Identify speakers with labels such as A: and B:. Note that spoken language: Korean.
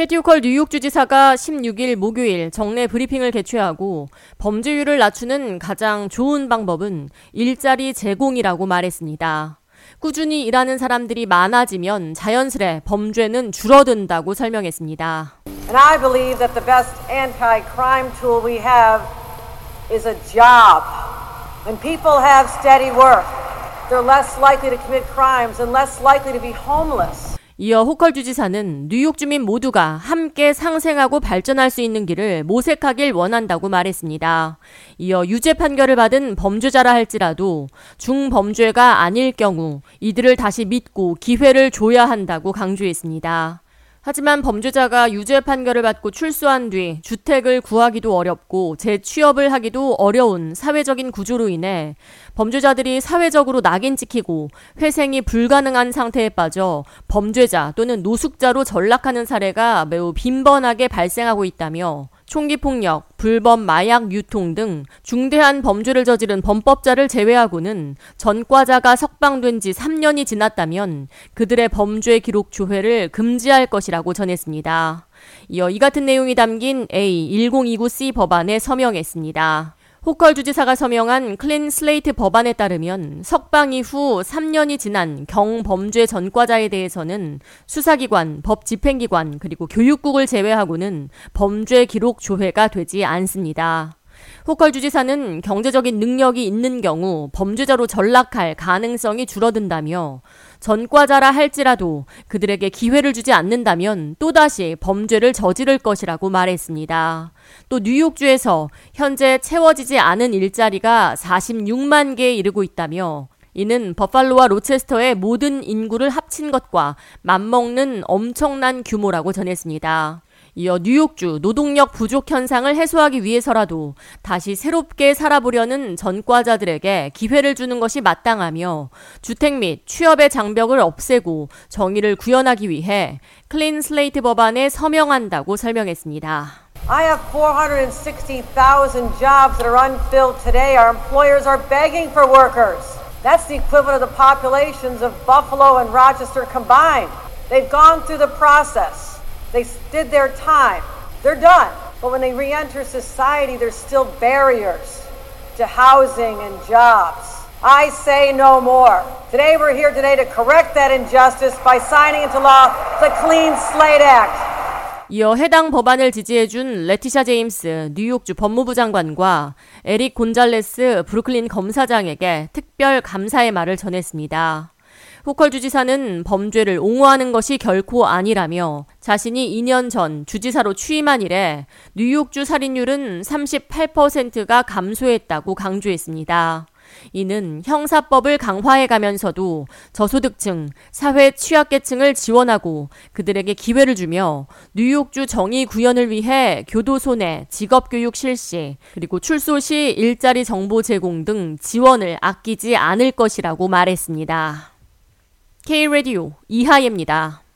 A: 캐티 호컬 뉴욕 주지사가 16일 목요일 정례 브리핑을 개최하고 범죄율을 낮추는 가장 좋은 방법은 일자리 제공이라고 말했습니다. 꾸준히 일하는 사람들이 많아지면 자연스레 범죄는 줄어든다고 설명했습니다.
B: And I believe that the best anti-crime tool we have is a job. When people have steady work, they're less likely to commit crimes and less likely to be homeless.
A: 이어 호컬 주지사는 뉴욕 주민 모두가 함께 상생하고 발전할 수 있는 길을 모색하길 원한다고 말했습니다. 이어 유죄 판결을 받은 범죄자라 할지라도 중범죄가 아닐 경우 이들을 다시 믿고 기회를 줘야 한다고 강조했습니다. 하지만 범죄자가 유죄 판결을 받고 출소한 뒤 주택을 구하기도 어렵고 재취업을 하기도 어려운 사회적인 구조로 인해 범죄자들이 사회적으로 낙인 찍히고 회생이 불가능한 상태에 빠져 범죄자 또는 노숙자로 전락하는 사례가 매우 빈번하게 발생하고 있다며 총기 폭력, 불법 마약 유통 등 중대한 범죄를 저지른 범법자를 제외하고는 전과자가 석방된 지 3년이 지났다면 그들의 범죄 기록 조회를 금지할 것이라고 전했습니다. 이어 이 같은 내용이 담긴 A1029C 법안에 서명했습니다. 호컬 주지사가 서명한 Clean Slate 법안에 따르면 석방 이후 3년이 지난 경범죄 전과자에 대해서는 수사기관, 법 집행기관, 그리고 교육국을 제외하고는 범죄 기록 조회가 되지 않습니다. 호컬 주지사는 경제적인 능력이 있는 경우 범죄자로 전락할 가능성이 줄어든다며 전과자라 할지라도 그들에게 기회를 주지 않는다면 또다시 범죄를 저지를 것이라고 말했습니다. 또 뉴욕주에서 현재 채워지지 않은 일자리가 46만 개에 이르고 있다며 이는 버팔로와 로체스터의 모든 인구를 합친 것과 맞먹는 엄청난 규모라고 전했습니다. 이어 뉴욕주 노동력 부족 현상을 해소하기 위해서라도 다시 새롭게 살아보려는 전과자들에게 기회를 주는 것이 마땅하며 주택 및 취업의 장벽을 없애고 정의를 구현하기 위해 클린 슬레이트 법안에 서명한다고 설명했습니다.
B: I have 460,000 jobs that are unfilled today. Our employers are begging for workers. That's the equivalent of the populations of Buffalo and Rochester combined. They've gone through the process. They did their time. They're done. But when they re enter society, there's still barriers to housing and jobs. I say no more. Today, we're here today to correct that injustice by signing into law the Clean Slate Act.
A: 이어 해당 법안을 지지해준 레티샤 제임스 뉴욕주 법무부 장관과 에릭 곤잘레스 브루클린 검사장에게 특별 감사의 말을 전했습니다. 호컬 주지사는 범죄를 옹호하는 것이 결코 아니라며 자신이 2년 전 주지사로 취임한 이래 뉴욕주 살인율은 38%가 감소했다고 강조했습니다. 이는 형사법을 강화해 가면서도 저소득층, 사회 취약계층을 지원하고 그들에게 기회를 주며 뉴욕주 정의 구현을 위해 교도소 내 직업교육 실시, 그리고 출소 시 일자리 정보 제공 등 지원을 아끼지 않을 것이라고 말했습니다. K-Radio 이하예입니다.